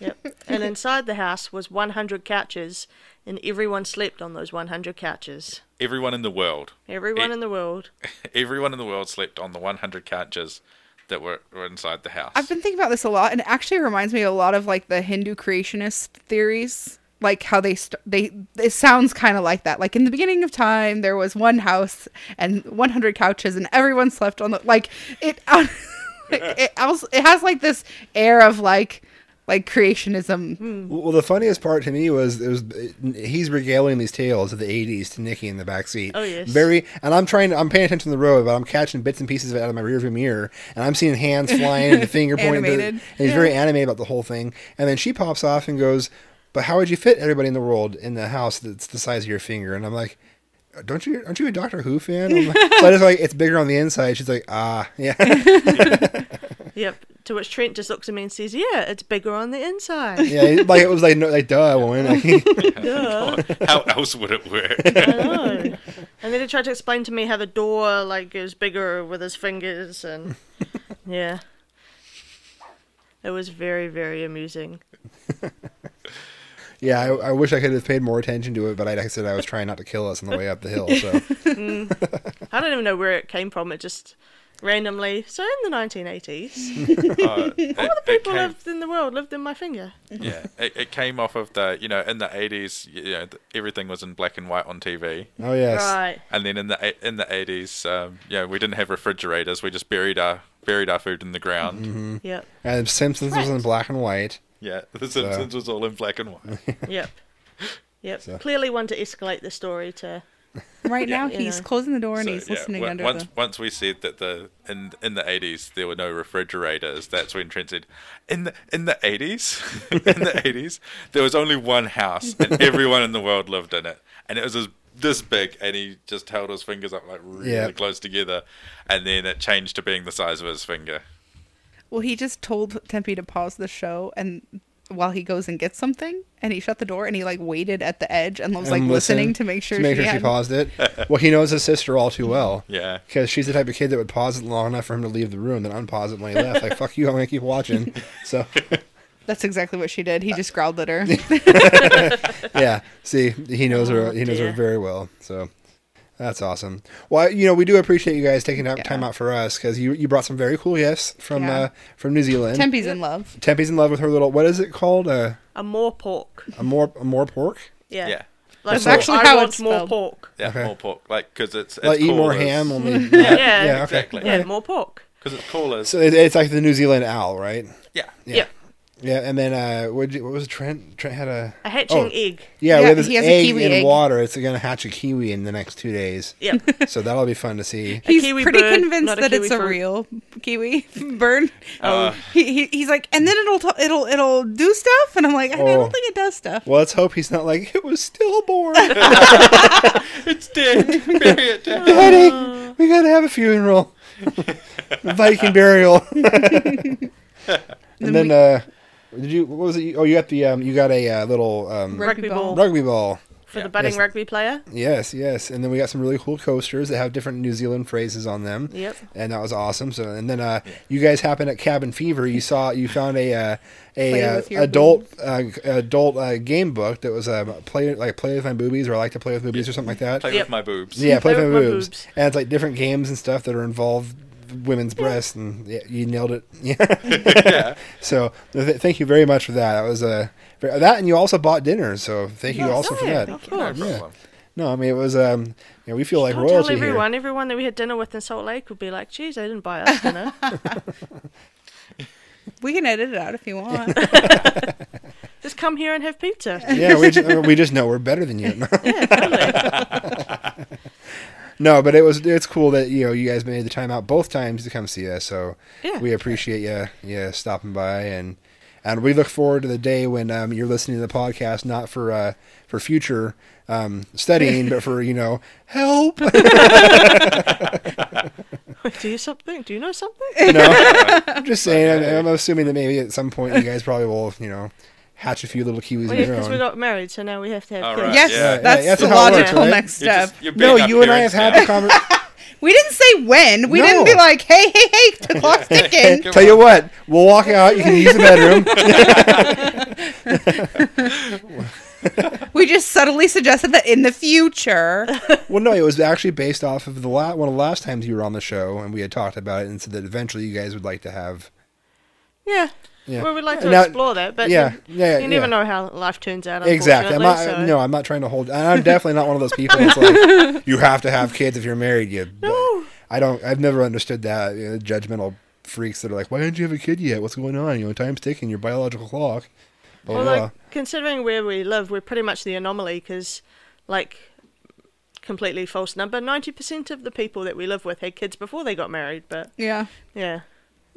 Yep. And inside the house was 100 couches, and everyone slept on those 100 couches. Everyone in the world, Everyone Eh. in the world. everyone in the world slept on the one hundred couches that were, were inside the house. I've been thinking about this a lot, and it actually reminds me a lot of like the Hindu creationist theories, like how they st- they. It sounds kind of like that. Like in the beginning of time, there was one house and 100 couches, and everyone slept on the like it. like, it also it has like this air of like like creationism. Well, the funniest part to me was it was he's regaling these tales of the '80s to Nikki in the back seat. Oh, yes. very. And I'm trying. I'm paying attention to the road, but I'm catching bits and pieces of it out of my rearview mirror, and I'm seeing hands flying and the finger pointing. to- Animated. and he's very animated about the whole thing. And then she pops off and goes, "But how would you fit everybody in the world in the house that's the size of your finger?" And I'm like. Don't you? Aren't you a Doctor Who fan? I'm like- so I just like it's bigger on the inside. She's like, ah, yeah. Yep. To which Trent just looks at me and says, "Yeah, it's bigger on the inside." Yeah, like it was like no, like duh, woman. Duh. How else would it work? I know. And then he tried to explain to me how the door like is bigger with his fingers and yeah. It was very, very amusing. yeah, I, I wish I could have paid more attention to it, but I, like I said I was trying not to kill us on the way up the hill. So mm. I don't even know where it came from. It just randomly. So in the 1980s, Uh, all the people came, lived in the world lived in my finger. yeah, it, it came off of the you know in the eighties, you know, everything was in black and white on TV, oh yes, Right. and then in the in the eighties, um, yeah, we didn't have refrigerators. We just buried our buried our food in the ground. Mm-hmm. Yep. and Simpsons was in black and white. Yeah, The Simpsons was all in black and white. Yep. Yep. So- Clearly, one to escalate the story to. Right now, You he's closing the door and So, he's listening on- under once the. once we said that the in in the eighties there were no refrigerators, that's when Trent said, in the in the eighties, in the eighties there was only one house and everyone in the world lived in it, and it was this, this big, and he just held his fingers up like really Yeah. close together, and then it changed to being the size of his finger. Well, he just told Tempe to pause the show and while he goes and gets something, and he shut the door and he like waited at the edge and was like And listening to make sure to make she, sure she paused it. well, he knows his sister all too well. Yeah. Because she's the type of kid that would pause it long enough for him to leave the room, then unpause it when he left. Like, fuck you, I'm going to keep watching. So, That's exactly what she did. He just growled at her. yeah. See, he knows her. He knows her very well. So, that's awesome. Well, you know, we do appreciate you guys taking out Yeah. time out for us because you you brought some very cool gifts from Yeah. uh, from New Zealand. Tempe's in love. Tempe's in love with her little. What is it called? Uh, A more pork. a more a more pork. Yeah. Yeah. Like, That's more- actually I how it's more spelled. pork. Yeah, Okay. more pork, like because it's, it's Like eat more as- ham. Only Yeah. yeah. Okay. Exactly. Yeah, more pork. because it's cooler. So it, it's like the New Zealand owl, right? yeah. Yeah. Yeah. Yeah, and then uh, what, what was it, Trent? Trent had a A hatching Oh. egg. yeah, Yeah, we have this he has a egg kiwi in egg. water. It's going to hatch a kiwi in the next two days, Yep. so that'll be fun to see. He's kiwi pretty bird, convinced that it's kiwi a fruit. real kiwi bird. Uh, He, he, he's like, and then it'll t- it'll it'll do stuff, and I'm like, I Oh. don't think it does stuff. Well, let's hope he's not like it was stillborn. It's dead. Bury it down. Daddy, we gotta have a funeral, Viking burial. and then, uh, did you? What was it? Oh, you got the um, you got a uh, little um, Rugby ball. rugby ball. For Yeah. the budding Yes. rugby player. Yes, yes, and then we got some really cool coasters that have different New Zealand phrases on them. Yep. and that was awesome. So, and then uh, you guys happened at Cabin Fever. You saw you found a uh, a uh, adult uh, adult uh, game book that was uh, play like play with my boobies or I like to play with boobies or something like that. Play Yep. with my boobs. yeah, play, Play with my with my boobs. boobs. and it's like different games and stuff that are involved women's breasts, and yeah, you nailed it. Yeah. yeah. so th- thank you very much for that. That was uh, ver- that, and you also bought dinner. So thank you Yes. also Oh, for yeah, that. Of No course. problem. No, I mean it was um, you know, we feel like Don't royalty tell here. everyone. Everyone that we had dinner with in Salt Lake would be like, "Geez, they didn't buy us dinner." We can edit it out if you want. Just come here and have pizza. yeah, we just, we just know we're better than you. Yeah, totally. No, but it was it's cool that you know you guys made the time out both times to come see us. So Yeah. we appreciate you yeah stopping by and and we look forward to the day when um, you're listening to the podcast not for uh, for future um, studying but for you know help. Do you something? Do you know something? no, I'm just saying. I'm, I'm assuming that maybe at some point you guys probably will you know hatch a few little kiwis Well, yeah, because we own. got married, so now we have to have All kids. right. yes, Yeah. Yeah, that's that's the how it works, logical right? next You're step. just- you're No, you and I have parents had the conversation. We didn't say when. We didn't be like, hey, hey, hey, the clock's ticking. Tell you what, we'll walk out. You can use the bedroom. we just subtly suggested that in the future. Well, no, it was actually based off of the la- one of the last times you were on the show, and we had talked about it, and said that eventually you guys would like to have. Yeah. Yeah. Well, we'd like to Now- explore that, but yeah, you, yeah, you never yeah. know how life turns out. Exactly. I'm not. unfortunately, so- No, I'm not trying to hold. and I'm definitely not one of those people that's like, you have to have kids if you're married. You. No. I don't. I've never understood that you know, judgmental freaks that are like, "Why didn't you have a kid yet? What's going on? You know, time's ticking. Your biological clock." Blah Well, blah. like, considering where we live, we're pretty much the anomaly because, like, completely false number. Ninety percent of the people that we live with had kids before they got married. But Yeah. yeah,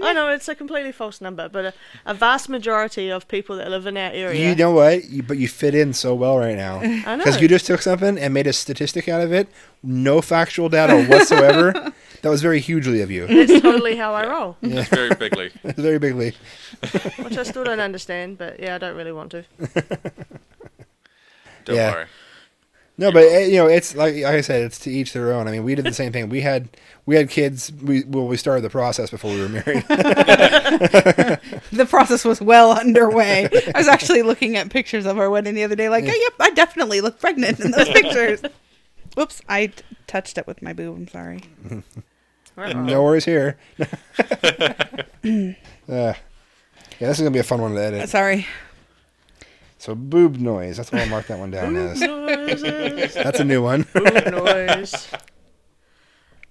I know it's a completely false number. But a, a vast majority of people that live in our area, You know what? You, but you fit in so well right now I know. because you just took something and made a statistic out of it. No factual data whatsoever. that was very hugely of you. That's totally how I roll, It's very bigly. very bigly. which I still don't understand. But yeah, I don't really want to. Don't Yeah. worry. No, but eh, you know, it's like, like I said, it's to each their own. I mean, we did the same thing. We had we had kids. We well, we started the process before we were married. The process was well underway. I was actually looking at pictures of our wedding the other day, like, oh, yep, I definitely look pregnant in those pictures. Whoops, I t- touched it with my boob. I'm sorry. no worries here. Uh, yeah, this is gonna be a fun one to edit. Sorry. So boob noise. That's what I'll mark that one down as. Noises, That's a new one. boob noise.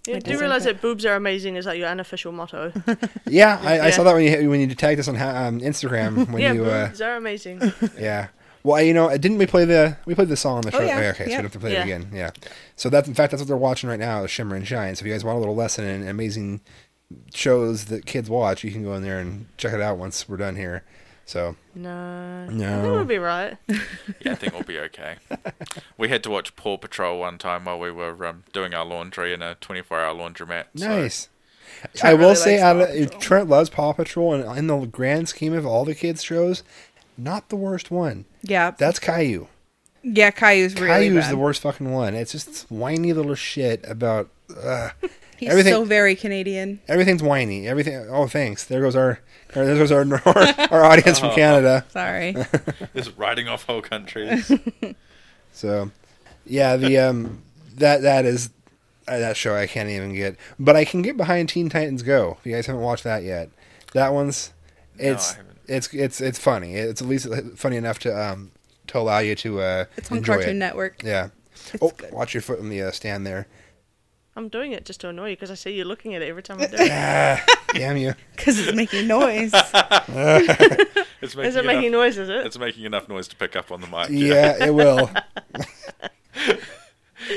Yeah, I do you realize that boobs are amazing is like your unofficial motto? yeah, I, I Yeah. saw that when you when you tagged us on ha- um, Instagram when yeah, you uh, boobs are amazing. yeah. Well, you know, didn't we play the we played the song on the show? Oh, yeah. okay, so we Yeah. don't have to play Yeah. it again. Yeah. So that's in fact that's what they're watching right now, is Shimmer and Shine. So if you guys want a little lesson in amazing shows that kids watch, you can go in there and check it out once we're done here. So No, no, I think we'll be right. Yeah, I think we'll be okay. we had to watch Paw Patrol one time while we were um, doing our laundry in a 24-hour laundromat. so- nice. I will really say, likes out of, Trent loves Paw Patrol, and in the grand scheme of all the kids shows, not the worst one. Yeah. That's Caillou. yeah, Caillou's really Caillou's bad. the worst fucking one. It's just whiny little shit about uh, He's everything- so very Canadian. everything's whiny. Everything. Oh, thanks. There goes our or there goes our our, our audience from Canada. Sorry. Just writing off whole countries. So, yeah, the um that that is uh, that show I can't even get, but I can get behind Teen Titans Go. If you guys haven't watched that yet, that one's it's I it's it's it's funny. It's at least funny enough to um to allow you to uh It's on enjoy Cartoon it. Network. Yeah. It's oh, good. watch your foot on the uh, stand there. I'm doing it just to annoy you because I see you looking at it every time I do it. Damn you. Because it's making noise. It's making Is it making noise? Is it? It's making enough noise to pick up on the mic. Yeah, it will.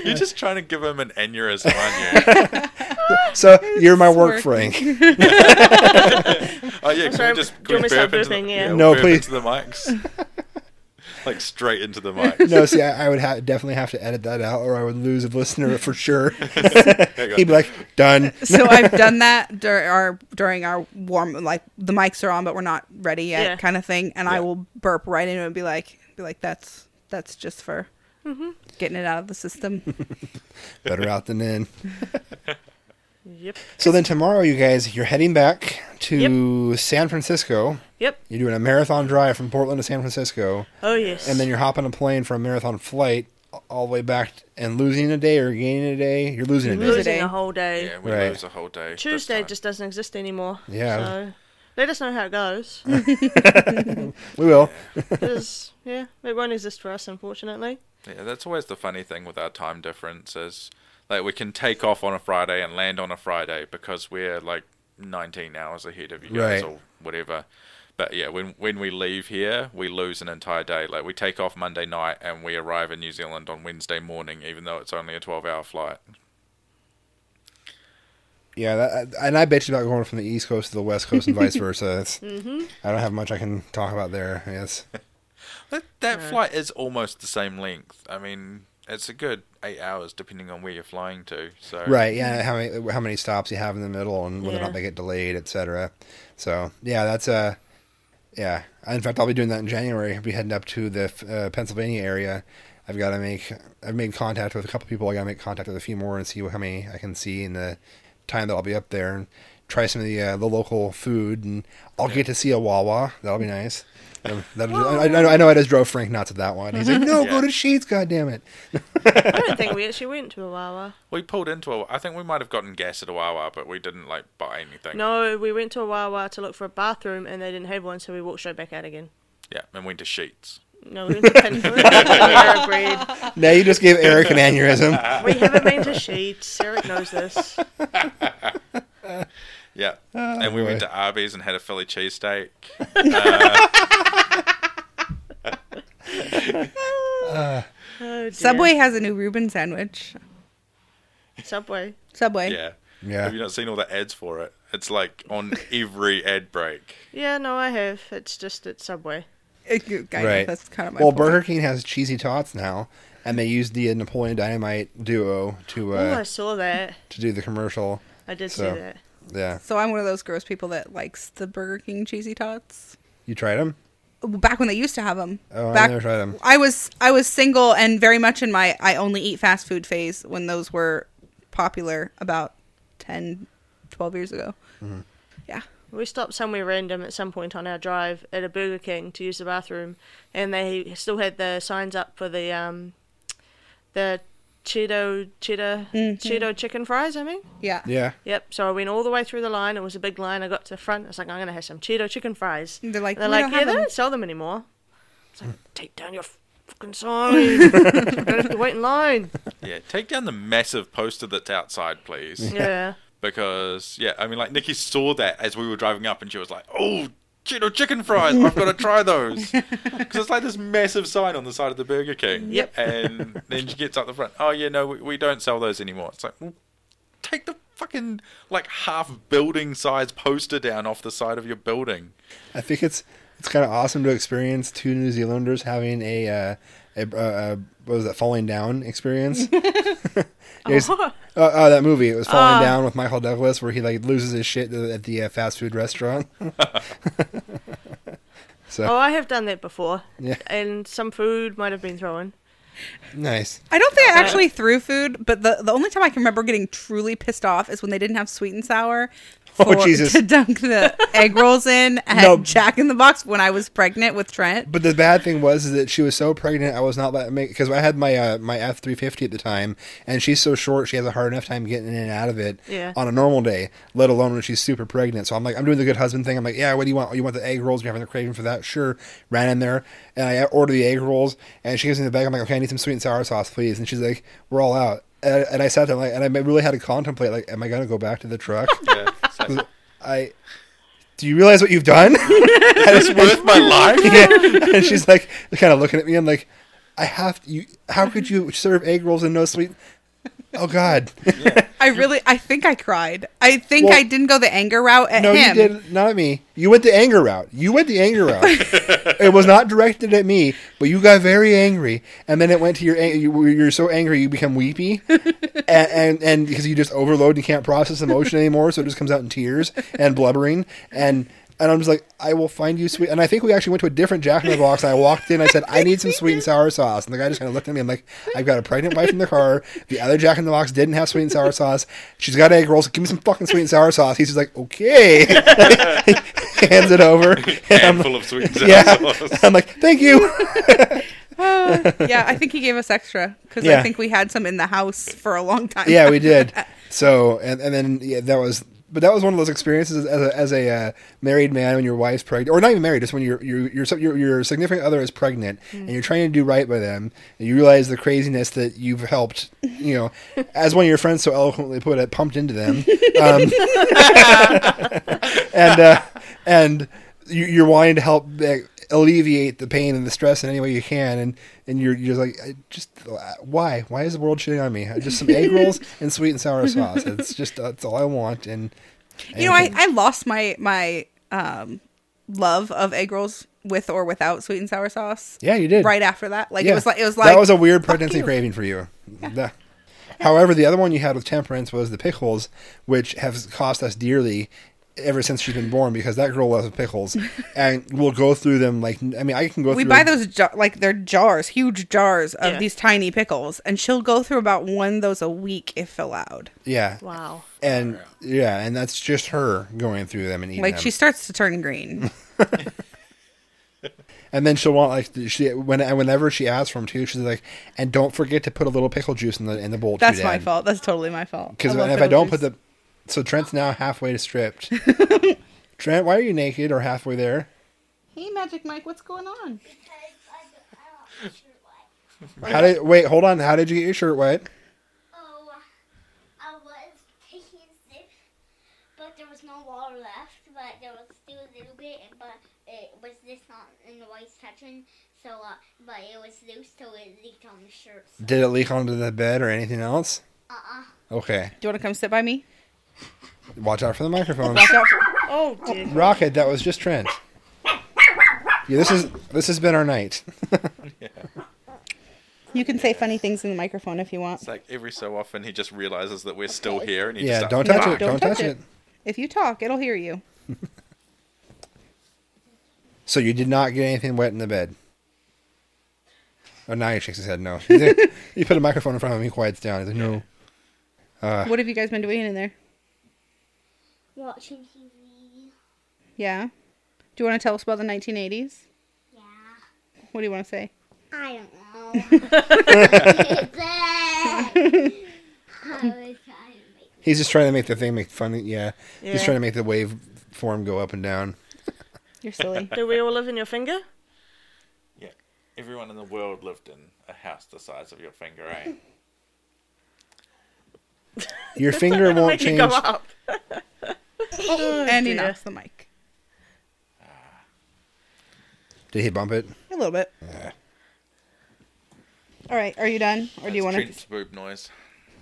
You're just trying to give him an aneurysm, aren't you? So you're my work, working. Frank. Oh yeah, can sorry, we just do can we want me to start burp into the, burping? Yeah. No, burp please. into the mics, like straight into the mic. No, see, I, I would ha- definitely have to edit that out, or I would lose a listener for sure. There you go. He'd be like, "Done." so I've done that dur- our during our warm like the mics are on but we're not ready yet Yeah. kind of thing and I will burp right into it and be like be like that's that's just for mm-hmm. getting it out of the system. Better out than in. Yep. So then tomorrow, you guys, you're heading back to San Francisco. Yep. You're doing a marathon drive from Portland to San Francisco, Oh yes. and then you're hopping a plane for a marathon flight all the way back and losing a day or gaining a day. You're losing a day. Lose a losing day. a whole day. Yeah, we Right. lose a whole day. Tuesday just doesn't exist anymore. Yeah. So let us know how it goes. We will. Because yeah, it won't exist for us, unfortunately. Yeah, that's always the funny thing with our time difference is like we can take off on a Friday and land on a Friday because we're like 19 hours ahead of you guys Right. or whatever. But yeah, when when we leave here, we lose an entire day. Like we take off Monday night and we arrive in New Zealand on Wednesday morning, even though it's only a 12-hour flight. Yeah, that, and I bitched about going from the East Coast to the West Coast and vice versa. It's, mm-hmm. I don't have much I can talk about there. Yes. That that flight is almost the same length. I mean, it's a good eight hours depending on where you're flying to. So Right. Yeah. How many how many stops you have in the middle and whether or not they get delayed, etc. So yeah, that's a yeah. In fact, I'll be doing that in January. I'll be heading up to the uh, Pennsylvania area. I've got to make. I've made contact with a couple people. I got to make contact with a few more and see how many I can see in the time that I'll be up there and try some of the uh, the local food. And I'll get to see a Wawa. That'll be nice. That'll I, I know, I know I just drove Frank not to that one. He's like, "No, Yeah. go to Sheetz, God damn it!" I don't think we actually went to a Wawa. we pulled into a. I think we might have gotten gas at a Wawa, but we didn't like buy anything. No, we went to a Wawa to look for a bathroom and they didn't have one, so we walked straight back out again. Yeah, and went to Sheetz. No, we went to Pan- we went to Panera Bread. Now you just gave Eric an aneurysm. We haven't been to Sheetz. Eric knows this. Yeah, Yeah, Oh, and we went to Arby's and had a Philly cheesesteak. Oh. Subway has a new Reuben sandwich. Subway. Subway. Yeah. Yeah. Have you not seen all the ads for it? It's like on every ad break. Yeah, no, I have. It's just at Subway. It- I Right. That's kind of my Well, point. Burger King has cheesy tots now, and they used the uh, Napoleon Dynamite duo to oh, I uh, saw that. to do the commercial. I did so- see that. Yeah, So I'm one of those gross people that likes the Burger King cheesy tots. you tried them? Back when they used to have them. Oh, I never tried them. I was I was single and very much in my I only eat fast food phase when those were popular about 10, 12 years ago. Mm-hmm. Yeah. We stopped somewhere random at some point on our drive at a Burger King to use the bathroom, and they still had the signs up for the um, the Cheeto cheddar mm-hmm. Cheeto chicken fries. I mean, Yeah. Yeah. yep. So I went all the way through the line. It was a big line. I got to the front. I was like, I'm gonna have some Cheeto chicken fries. They're like, They're like, yeah, they them." don't sell them anymore. It's like, hmm. take down your fucking sign. don't have to wait in line. Yeah, take down the massive poster that's outside, please. Yeah. Because yeah, I mean, like Nikki saw that as we were driving up, and she was like, "Oh, Cheeto chicken fries! I've got to try those." Because it's like this massive sign on the side of the Burger King. Yep. And then she gets up the front. Oh yeah, no, we, we don't sell those anymore. It's like, well, take the fucking like half building size poster down off the side of your building. I think it's it's kind of awesome to experience two New Zealanders having a uh, a, uh, uh, what was that falling down experience. Yes. Oh. Uh, uh, that movie. It was falling Ah. down with Michael Douglas, where he like loses his shit at the uh, fast food restaurant. so Oh, I have done that before. Yeah. And some food might have been thrown. nice. I don't think I actually threw food, but the the only time I can remember getting truly pissed off is when they didn't have sweet and sour. Oh, for- Jesus. To dunk the egg rolls in at No. Jack in the Box when I was pregnant with Trent. But the bad thing was is that she was so pregnant. I was not letting make because I had my uh, my F three fifty at the time, and she's so short. She has a hard enough time getting in and out of it Yeah. on a normal day, let alone when she's super pregnant. So I'm like, I'm doing the good husband thing. I'm like, yeah, what do you want? Oh, you want the egg rolls? You're having a craving for that? Sure. Ran in there and I order the egg rolls, and she gives me the bag. I'm like, okay, I need some sweet and sour sauce, please. And she's like, we're all out. And, and I sat there like, and I really had to contemplate like, am I gonna go back to the truck? Yeah, I. Do you realize what you've done? it's worth my life. yeah. And she's like, kind of looking at me. I'm like, I have you. How could you serve egg rolls and no sweet? Oh God! I really, I think I cried. I think Well- I didn't go the anger route at no, him. you did not me. You went the anger route. You went the anger route. it was not directed at me, but you got very angry, and then it went to your. You, you're so angry you become weepy, and, and and because you just overload, you can't process emotion anymore, so it just comes out in tears and blubbering and. And I'm just like, I will find you sweet. And I think we actually went to a different Jack in the Box. And I walked in. I said, I need some sweet and sour sauce. And the guy just kind of looked at me. I'm like, I've got a pregnant wife in the car. The other Jack in the Box didn't have sweet and sour sauce. She's got egg rolls. Give me some fucking sweet and sour sauce. He's just like, okay. Hands it over. And I'm Handful of sweet and sour yeah. sauce. I'm like, thank you. Uh, yeah, I think he gave us extra because Yeah. I think we had some in the house for a long time. yeah, we did. So, and, and then yeah, that was, but that was one of those experiences as a, as a uh, married man when your wife's pregnant, or not even married, just when your your your your, your significant other is pregnant and you're trying to do right by them, and you realize the craziness that you've helped, you know, as one of your friends so eloquently put it, pumped into them, um, and uh, and you, you're wanting to help. like, alleviate the pain and the stress in any way you can and and you're you're just like I just why? Why is the world shitting on me? Just some egg rolls and sweet and sour sauce. It's just that's all i want and You know, I, I lost my my um, love of egg rolls with or without sweet and sour sauce. yeah you did. Right after that, like Yeah. it was like it was like that was a weird pregnancy craving for you. The- however the other one you had with temperance was the pickles which have cost us dearly ever since she's been born because that girl loves pickles and we'll go through them like i mean i can go We through buy a- those jar- like they're jars, huge jars of Yeah. these tiny pickles, and she'll go through about one of those a week if allowed. yeah Wow. and yeah and that's just her going through them and eating Like them. she starts to turn green. And then she'll want like she when whenever she asks for them too, she's like, and don't forget to put a little pickle juice in the in the bowl. too, That's my fault. That's totally my fault. Because if I don't put the, so Trent's now halfway to stripped. Trent, why are you naked or halfway there? Hey, Magic Mike, what's going on? How did wait? Hold on. How did you get your shirt wet? Oh, I was taking a sip, but there was no water left, but there was still a little bit, but it was this not in the white section. So, uh, but it was loose, so it leaked on the shirt. So. Did it leak onto the bed or anything else? Uh-uh. Okay. Do you want to come sit by me? Watch out for the microphone. Watch out for- Oh dear. Rocket, that was just Trent. Yeah, this is this has been our night. you can say funny things in the microphone if you want. It's like every so often he just realizes that we're still here and he yeah, just don't touch it. barking. Don't, touch it. If you talk, it'll hear you. So you did not get anything wet in the bed. Oh, now he shakes his head. No, you put a microphone in front of him. He quiets down. He's like, no. Uh, what have you guys been doing in there? Watching TV. Yeah. Do you want to tell us about the 1980s? Yeah. What do you want to say? I don't know. I was trying to make he's just trying to make the thing make funny. Yeah, he's trying to make the wave form go up and down. You're silly. Do we all live in your finger? Yeah. Everyone in the world lived in a house the size of your finger, eh? Your finger won't Make you go change. Up. Oh, and he dear. knocks the mic. Did he bump it? A little bit. Yeah. All right. Are you done? Or do you want to? Trent's boob noise.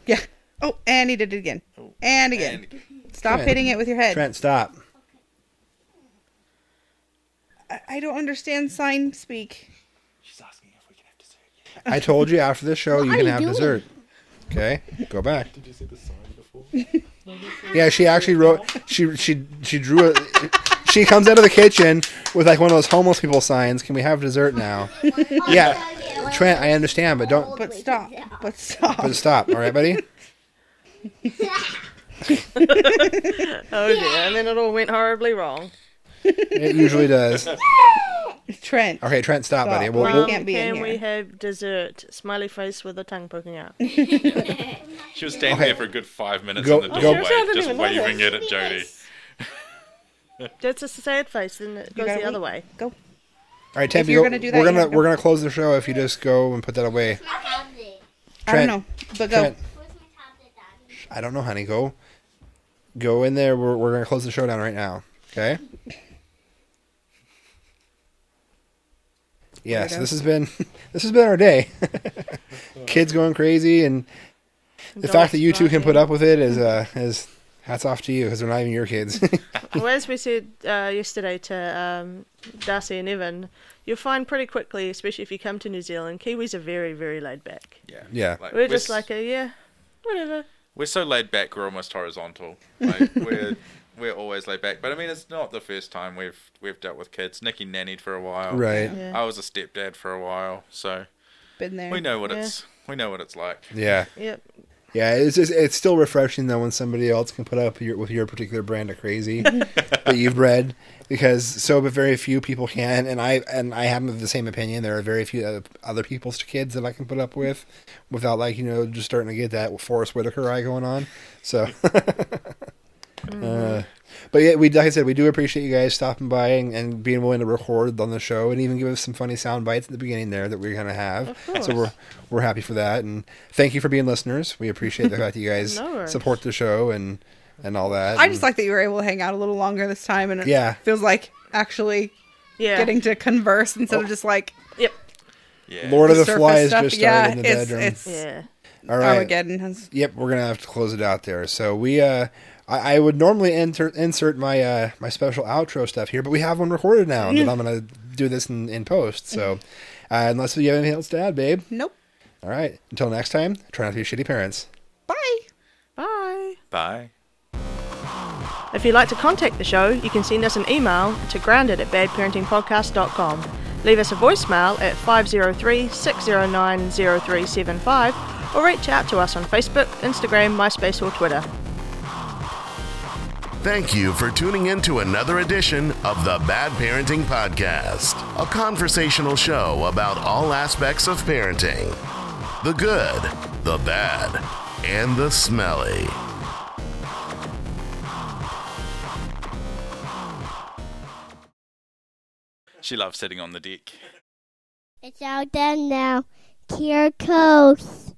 Yeah. Oh, and he did it again. Oh, And again. and- Stop Trent. hitting it with your head. Trent, stop. I, I don't understand sign speak. She's asking if we can have dessert. I told you after the show you can you have doing? dessert. Okay, go back. Did you see the sign before? Yeah, she actually wrote. She she she drew it. She comes out of the kitchen with like one of those homeless people signs. Can we have dessert now? Yeah, Trent, I understand, but don't. But stop. But stop. But stop. All right, buddy. Oh dear. And then it all went horribly wrong. It usually does. Trent. Okay, Trent, stop, Stop. buddy. We'll, Right. we'll- can't be in Can we have dessert? Smiley face with a tongue poking out. She was standing Okay. there for a good five minutes Go- in the doorway, Seriously, just waving this. it at Jody. That's a sad face, then it goes gotta the other way. Go. all right, Tempe, you're go- gonna do that, we're gonna have to we're gonna close the show if you just go and put that away. my tablet. I don't know. But go. Trent, Where's my tablet, Daddy? I don't know, honey. Go, go in there. We're we're gonna close the show down right now. Okay. Yes, Weirdo. this has been this has been our day. Kids going crazy, and the fact that you two can put up with it is uh is hats off to you because they're not even your kids. Well, as we said uh, yesterday to um, Darcy and Evan, you'll find pretty quickly, especially if you come to New Zealand, Kiwis are very, very laid back. Yeah. Yeah. Like, We're just s- like a yeah, whatever. we're so laid back. We're almost horizontal. Like we're we're always laid back. But I mean, it's not the first time we've we've dealt with kids. Nikki nannied for a while. right. Yeah. I was a stepdad for a while, so Been there. we know what Yeah. it's we know what it's like. Yeah. Yep. Yeah. It's just, it's still refreshing though when somebody else can put up your, with your particular brand of crazy that you've bred because so but very few people can and I and I have the same opinion. There are very few other- other people's kids that I can put up with without like you know just starting to get that Forest Whitaker eye going on. So. Uh, but yeah, we like I said, we do appreciate you guys stopping by and, and being willing to record on the show and even give us some funny sound bites at the beginning there that we're gonna have. Of So we're we're happy for that and thank you for being listeners. We appreciate the fact that you guys No support the show and and all that. I just And- like that you were able to hang out a little longer this time, and it Yeah. feels like actually Yeah. getting to converse instead of just like Yep. Yeah. Lord of the Flies stuff. just started yeah, in the it's, bedroom. It's Yeah. all right. Armageddon has Yep, we're gonna have to close it out there. So we, uh, I, I would normally enter, insert my uh, my special outro stuff here, but we have one recorded now that I'm gonna do this in, in post. So uh, unless you have anything else to add, babe. nope. All right. Until next time, try not to be shitty parents. Bye. Bye. Bye. If you'd like to contact the show, you can send us an email to grounded at badparentingpodcast.com. Leave us a voicemail at 503 609 0375 or reach out to us on Facebook, Instagram, MySpace, or Twitter. Thank you for tuning in to another edition of the Bad Parenting Podcast, a conversational show about all aspects of parenting the good, the bad, and the smelly. She loves sitting on the deck. It's all done now. Here goes.